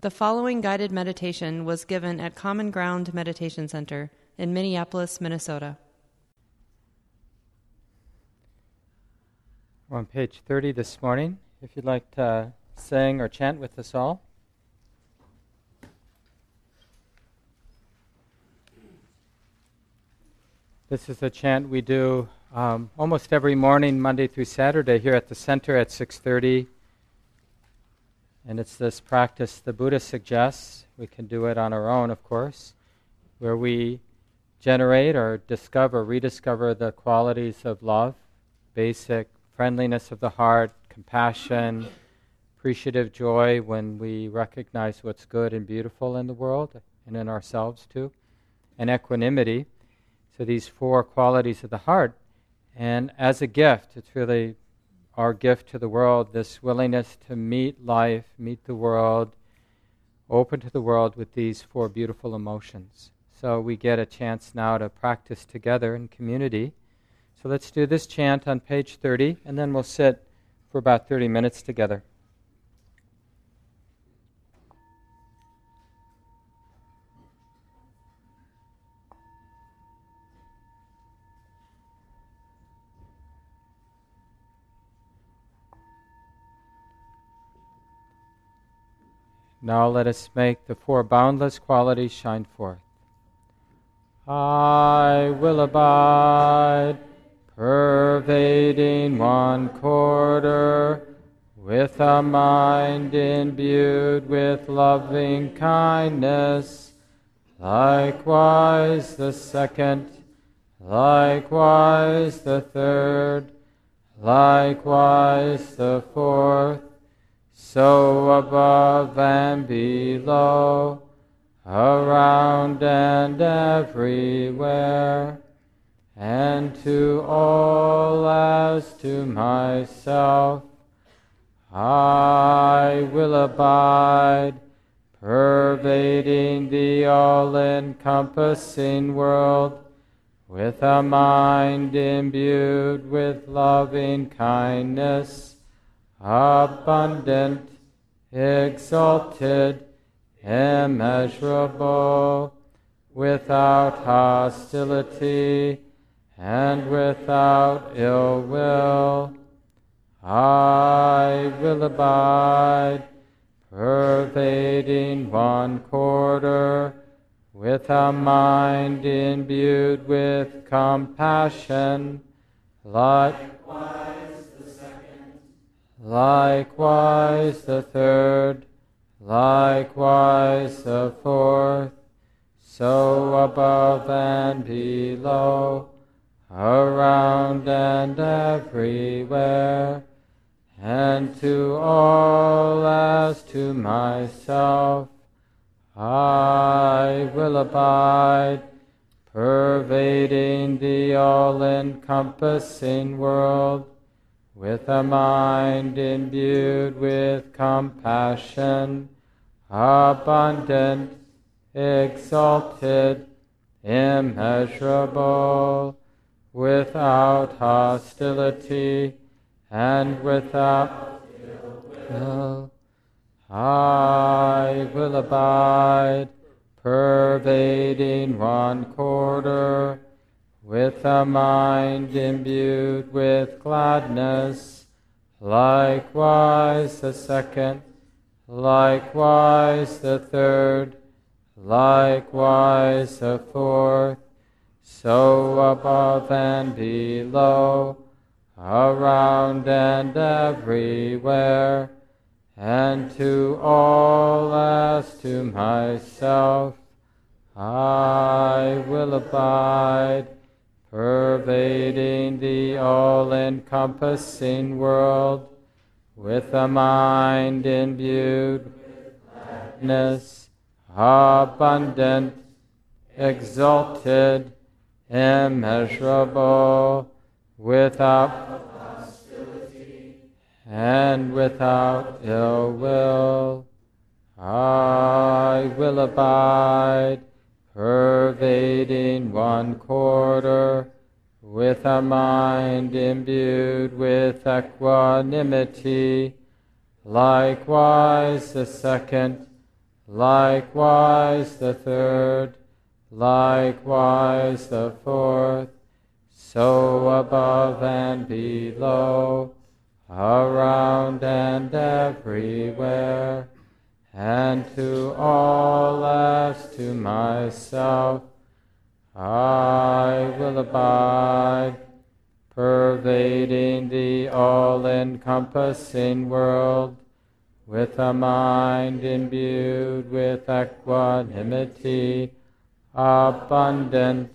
The following guided meditation was given at Common Ground Meditation Center in Minneapolis, Minnesota. We're on page 30 this morning. If you'd like to sing or chant with us all. This is a chant we do um, almost every morning, Monday through Saturday, here at the center at 6:30. And it's this practice the Buddha suggests. We can do it on our own, of course, where we generate or discover, rediscover the qualities of love, basic friendliness of the heart, compassion, appreciative joy when we recognize what's good and beautiful in the world and in ourselves too, and equanimity. So these four qualities of the heart. And as a gift, it's really our gift to the world this willingness to meet life, meet the world, open to the world with these four beautiful emotions. So we get a chance now to practice together in community. So let's do this chant on page 30, and then we'll sit for about 30 minutes together. Now let us make the four boundless qualities shine forth. I will abide, pervading one quarter, with a mind imbued with loving kindness. Likewise the second, likewise the third, likewise the fourth so above and below, around and everywhere, and to all as to myself, I will abide, pervading the all encompassing world, with a mind imbued with loving kindness abundant, exalted, immeasurable, without hostility and without ill will. I will abide, pervading one quarter, with a mind imbued with compassion, likewise likewise the third, likewise the fourth, so above and below, around and everywhere, and to all as to myself, I will abide, pervading the all encompassing world with a mind imbued with compassion, abundant, exalted, immeasurable, without hostility and without ill will. I will abide, pervading one quarter with a mind imbued with gladness, likewise the second, likewise the third, likewise the fourth, so above and below, around and everywhere, and to all as to myself, I will abide pervading the all encompassing world, with a mind imbued with gladness, abundant, exalted, immeasurable, without hostility and without ill will. I will abide pervading one quarter, with a mind imbued with equanimity, likewise the second, likewise the third, likewise the fourth, so above and below, around and everywhere, and to all as to myself, I will abide, pervading the all encompassing world with a mind imbued with equanimity, abundant,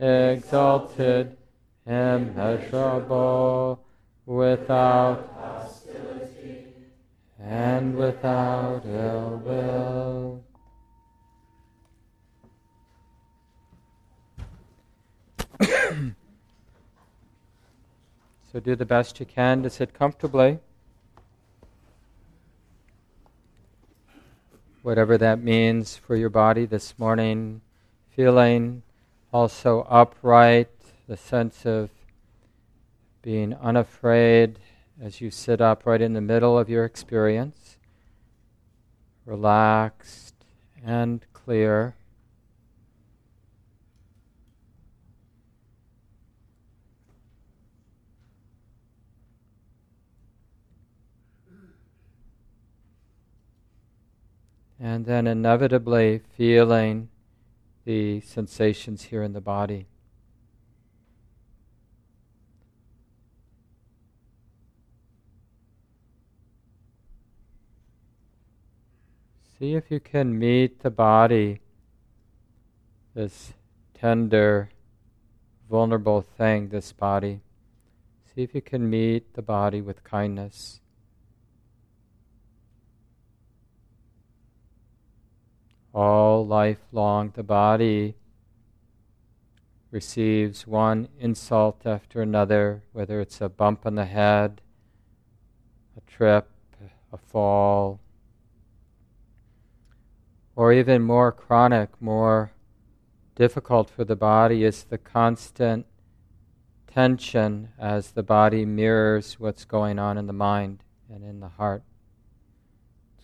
exalted, immeasurable, without and without ill will. so do the best you can to sit comfortably. whatever that means for your body this morning, feeling also upright, the sense of being unafraid as you sit up right in the middle of your experience, relaxed and clear. and then inevitably feeling the sensations here in the body. See if you can meet the body, this tender, vulnerable thing, this body. See if you can meet the body with kindness. all life long, the body receives one insult after another, whether it's a bump on the head, a trip, a fall, or even more chronic, more difficult for the body is the constant tension as the body mirrors what's going on in the mind and in the heart.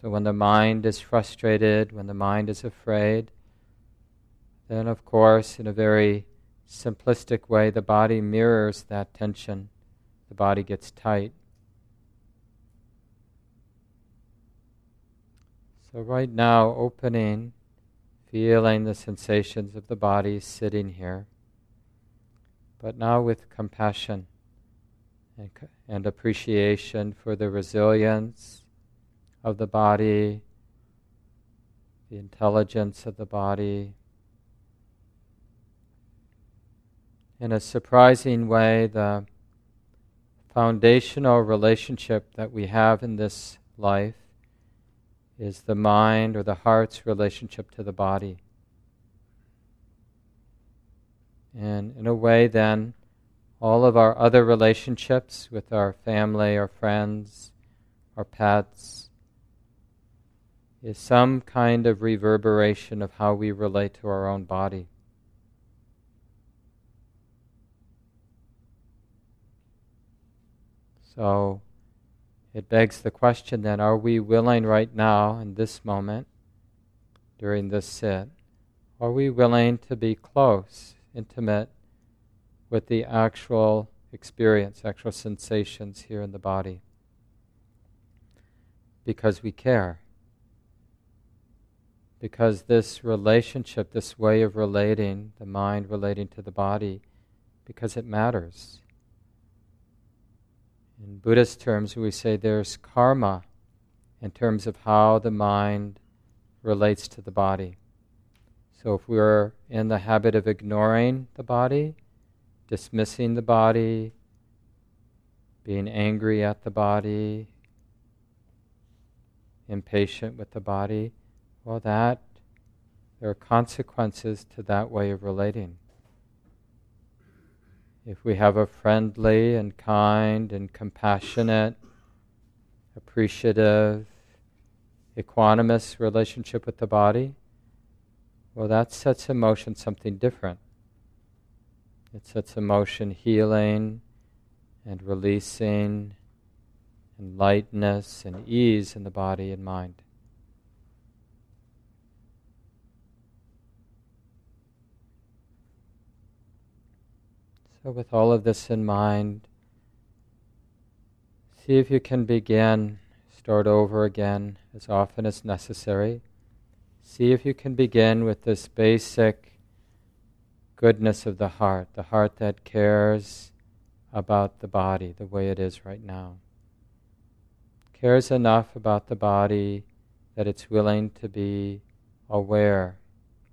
So when the mind is frustrated, when the mind is afraid, then of course, in a very simplistic way, the body mirrors that tension. The body gets tight. So, right now, opening, feeling the sensations of the body sitting here, but now with compassion and, and appreciation for the resilience of the body, the intelligence of the body. In a surprising way, the foundational relationship that we have in this life is the mind or the heart's relationship to the body. And in a way, then, all of our other relationships with our family, our friends, our pets, is some kind of reverberation of how we relate to our own body. So it begs the question then are we willing right now, in this moment, during this sit, are we willing to be close, intimate with the actual experience, actual sensations here in the body? Because we care because this relationship, this way of relating, the mind relating to the body, because it matters. In Buddhist terms, we say there's karma in terms of how the mind relates to the body. So if we're in the habit of ignoring the body, dismissing the body, being angry at the body, impatient with the body, well, that, there are consequences to that way of relating. If we have a friendly and kind and compassionate, appreciative, equanimous relationship with the body, well, that sets in motion something different. It sets in motion healing and releasing and lightness and ease in the body and mind. So, with all of this in mind, see if you can begin, start over again as often as necessary. See if you can begin with this basic goodness of the heart, the heart that cares about the body the way it is right now. Cares enough about the body that it's willing to be aware,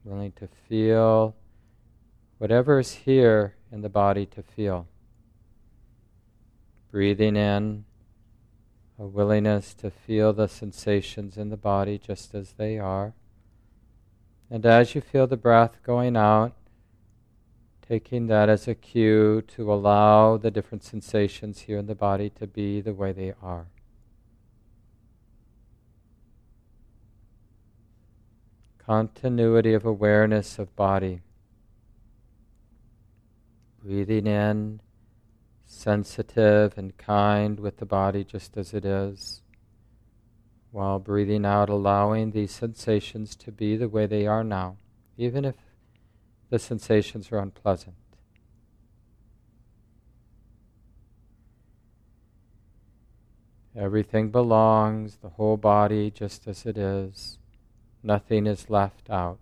willing to feel whatever is here in the body to feel. Breathing in, a willingness to feel the sensations in the body just as they are. And as you feel the breath going out, taking that as a cue to allow the different sensations here in the body to be the way they are. Continuity of awareness of body. Breathing in, sensitive and kind with the body just as it is, while breathing out, allowing these sensations to be the way they are now, even if the sensations are unpleasant. Everything belongs, the whole body just as it is. Nothing is left out.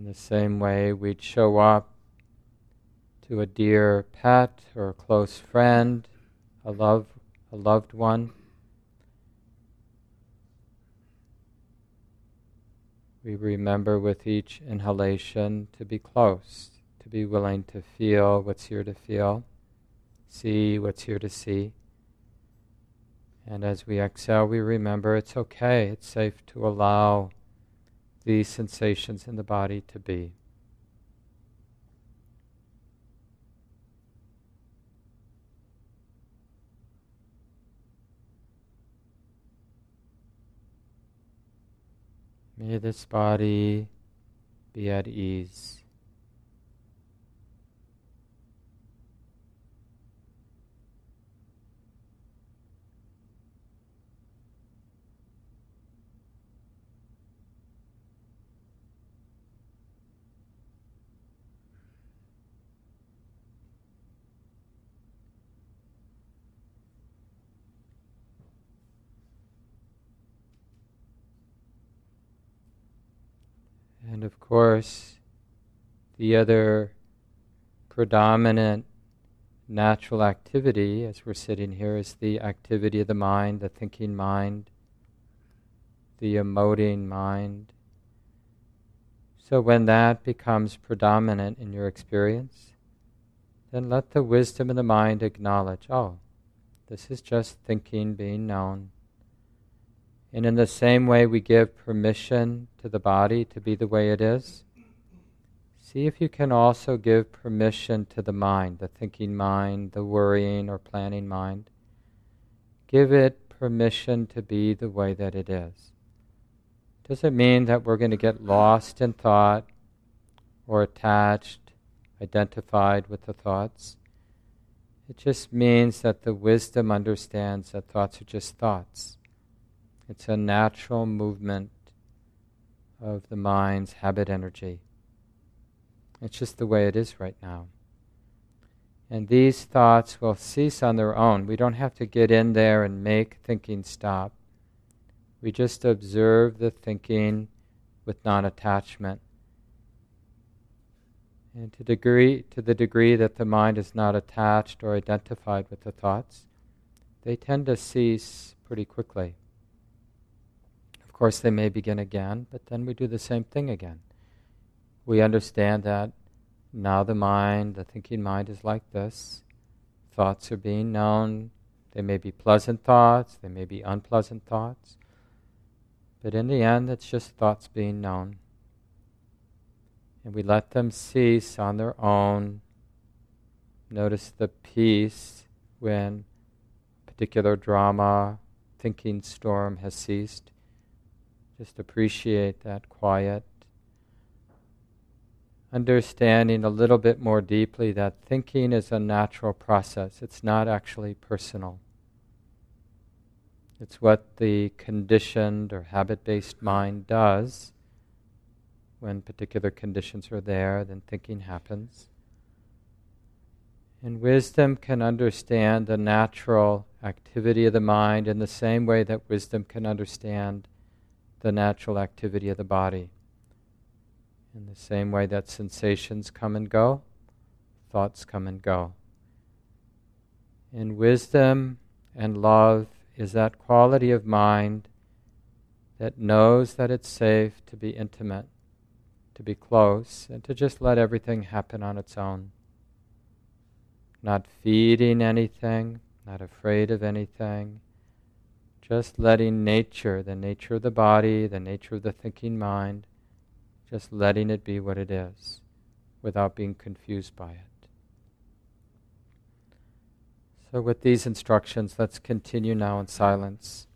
In the same way, we'd show up to a dear pet or a close friend a love a loved one. We remember with each inhalation to be close, to be willing to feel what's here to feel, see what's here to see. And as we exhale, we remember it's okay, it's safe to allow these sensations in the body to be. May this body be at ease. And of course, the other predominant natural activity as we're sitting here is the activity of the mind, the thinking mind, the emoting mind. So when that becomes predominant in your experience, then let the wisdom of the mind acknowledge oh, this is just thinking being known. And in the same way, we give permission to the body to be the way it is. See if you can also give permission to the mind, the thinking mind, the worrying or planning mind. Give it permission to be the way that it is. Does it mean that we're going to get lost in thought or attached, identified with the thoughts. It just means that the wisdom understands that thoughts are just thoughts it's a natural movement of the mind's habit energy. It's just the way it is right now. And these thoughts will cease on their own. We don't have to get in there and make thinking stop. We just observe the thinking with non attachment. And to, degree, to the degree that the mind is not attached or identified with the thoughts, they tend to cease pretty quickly course, they may begin again, but then we do the same thing again. We understand that now the mind, the thinking mind, is like this. Thoughts are being known. They may be pleasant thoughts, they may be unpleasant thoughts. But in the end, it's just thoughts being known. And we let them cease on their own. Notice the peace when particular drama, thinking storm has ceased. Just appreciate that quiet. Understanding a little bit more deeply that thinking is a natural process, it's not actually personal. It's what the conditioned or habit based mind does. When particular conditions are there, then thinking happens. And wisdom can understand the natural activity of the mind in the same way that wisdom can understand the natural activity of the body. In the same way that sensations come and go, thoughts come and go. In wisdom and love is that quality of mind that knows that it's safe to be intimate, to be close, and to just let everything happen on its own. Not feeding anything, not afraid of anything, just letting nature, the nature of the body, the nature of the thinking mind, just letting it be what it is without being confused by it. So, with these instructions, let's continue now in silence.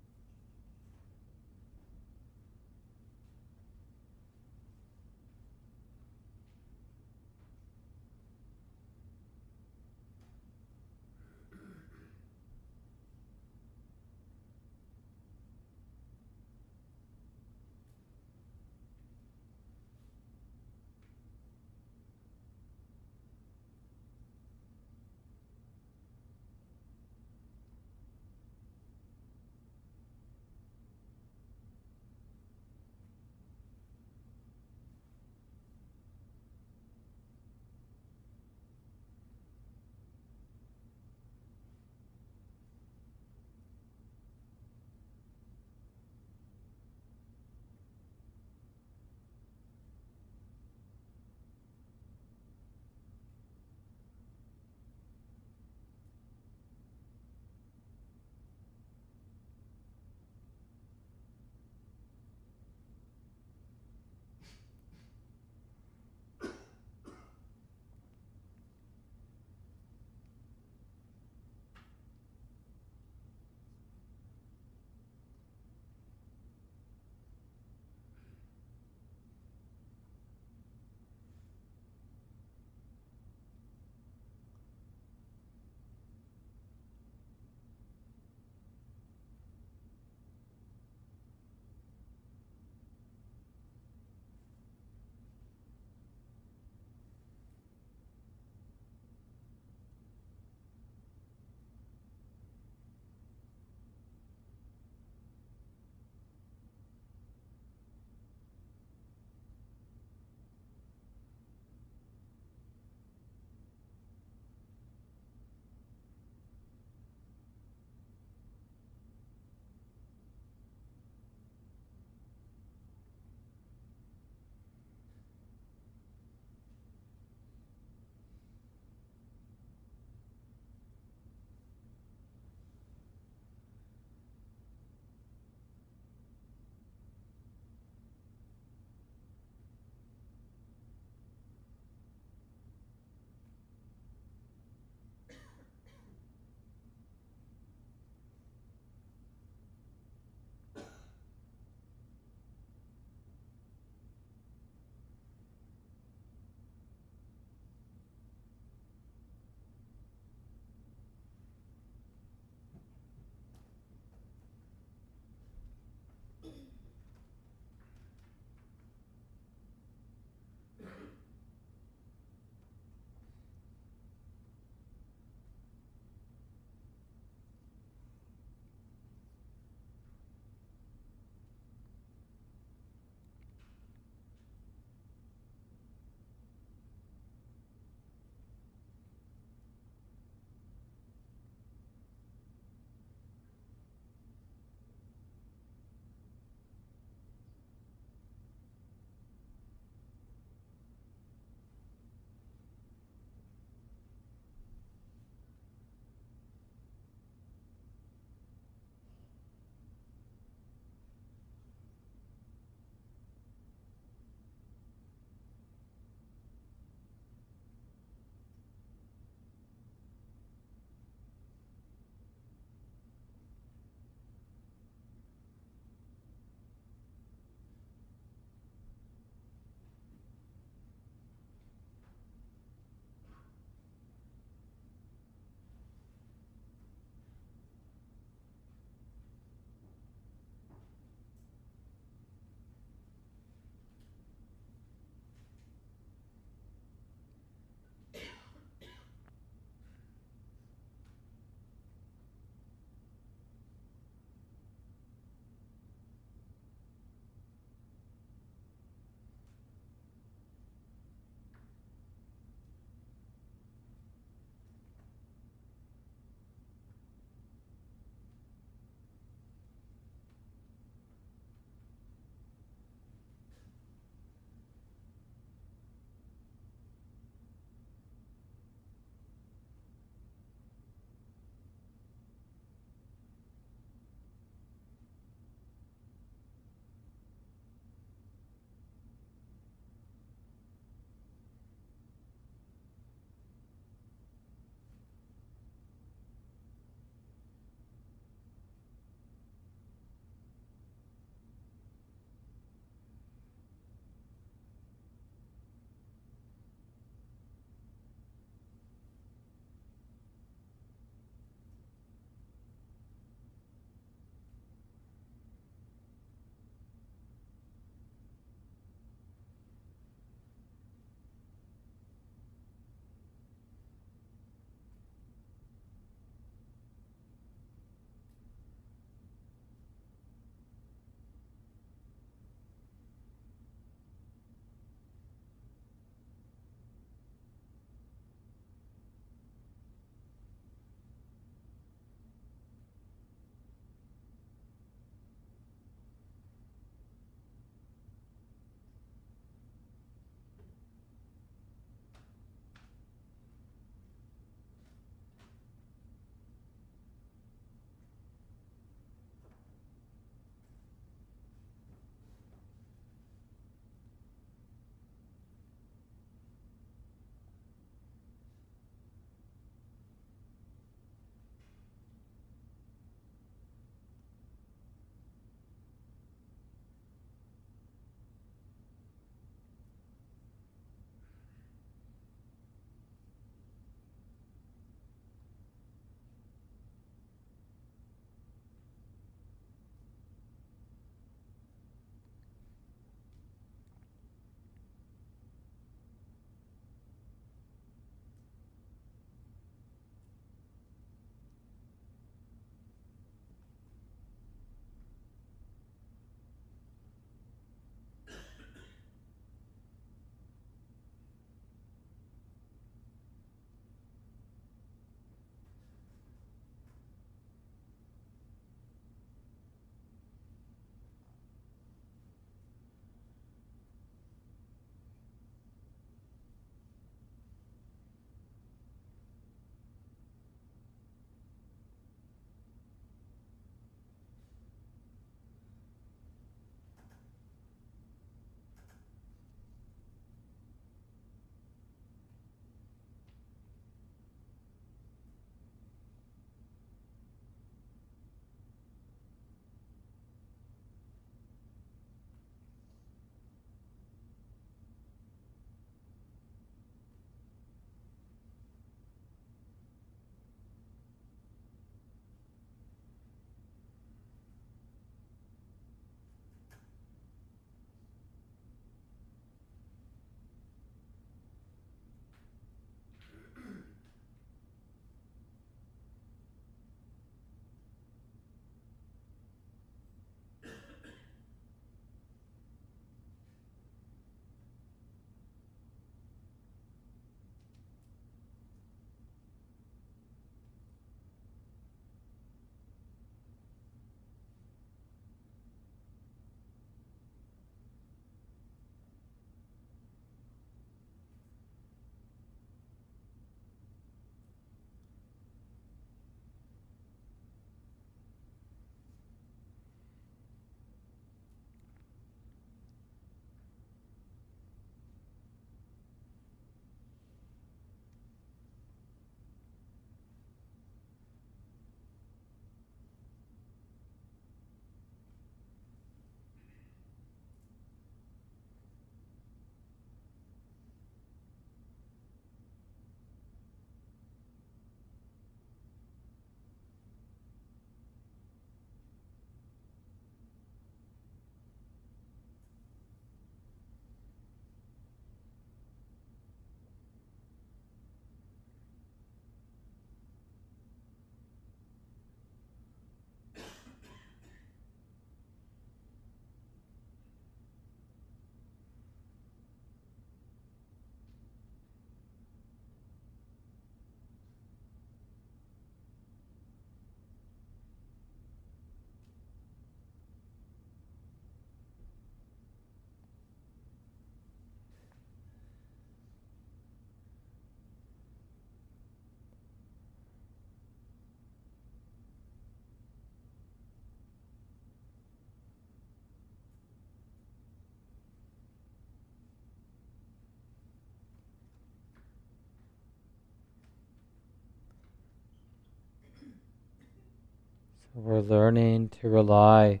We're learning to rely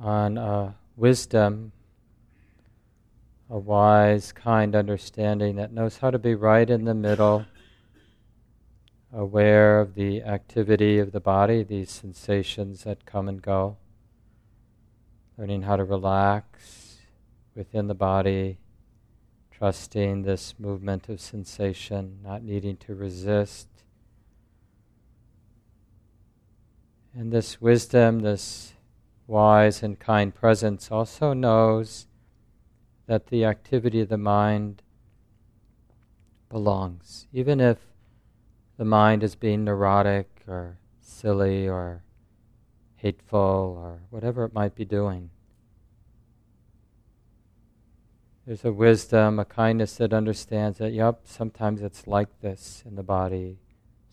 on uh, wisdom, a wise, kind understanding that knows how to be right in the middle, aware of the activity of the body, these sensations that come and go, learning how to relax within the body, trusting this movement of sensation, not needing to resist And this wisdom, this wise and kind presence also knows that the activity of the mind belongs. Even if the mind is being neurotic or silly or hateful or whatever it might be doing. There's a wisdom, a kindness that understands that, yep, sometimes it's like this in the body,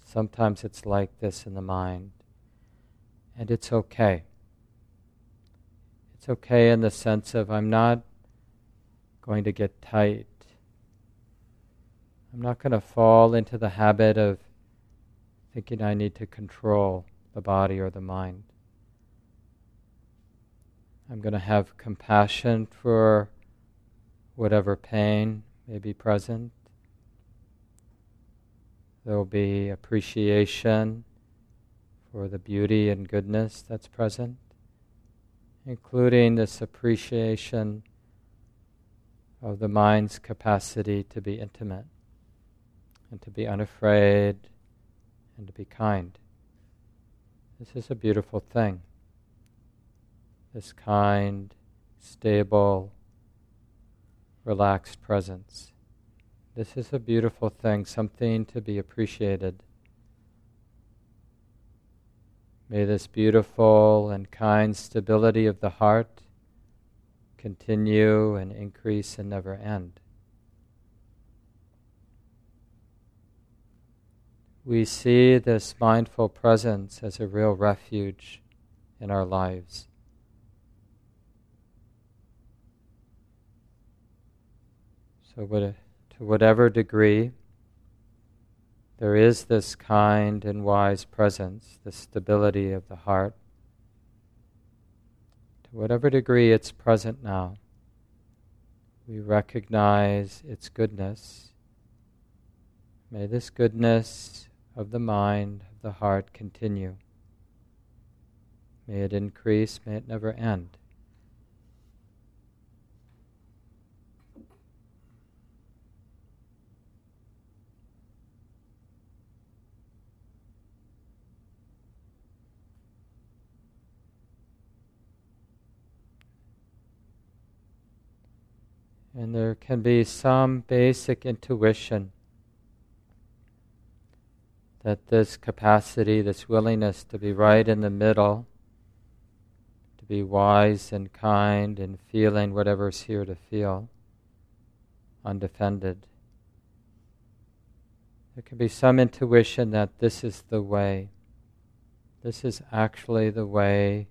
sometimes it's like this in the mind and it's okay. It's okay in the sense of I'm not going to get tight. I'm not going to fall into the habit of thinking I need to control the body or the mind. I'm going to have compassion for whatever pain may be present. There will be appreciation for the beauty and goodness that's present, including this appreciation of the mind's capacity to be intimate and to be unafraid and to be kind. This is a beautiful thing. This kind, stable, relaxed presence. This is a beautiful thing, something to be appreciated. May this beautiful and kind stability of the heart continue and increase and never end. We see this mindful presence as a real refuge in our lives. So, to whatever degree there is this kind and wise presence, the stability of the heart. To whatever degree it's present now, we recognize its goodness. May this goodness of the mind, of the heart, continue. May it increase, may it never end. And there can be some basic intuition that this capacity, this willingness to be right in the middle, to be wise and kind and feeling whatever's here to feel, undefended. There can be some intuition that this is the way. This is actually the way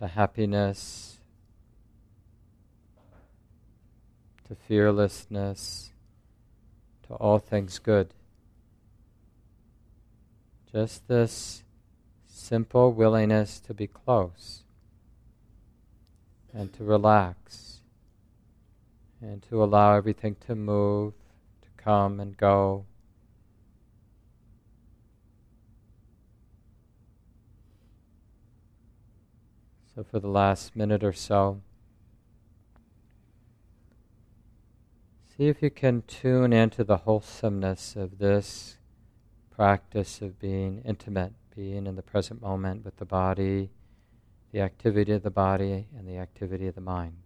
to happiness to fearlessness, to all things good. Just this simple willingness to be close and to relax and to allow everything to move, to come and go. So, for the last minute or so, See if you can tune into the wholesomeness of this practice of being intimate, being in the present moment with the body, the activity of the body, and the activity of the mind.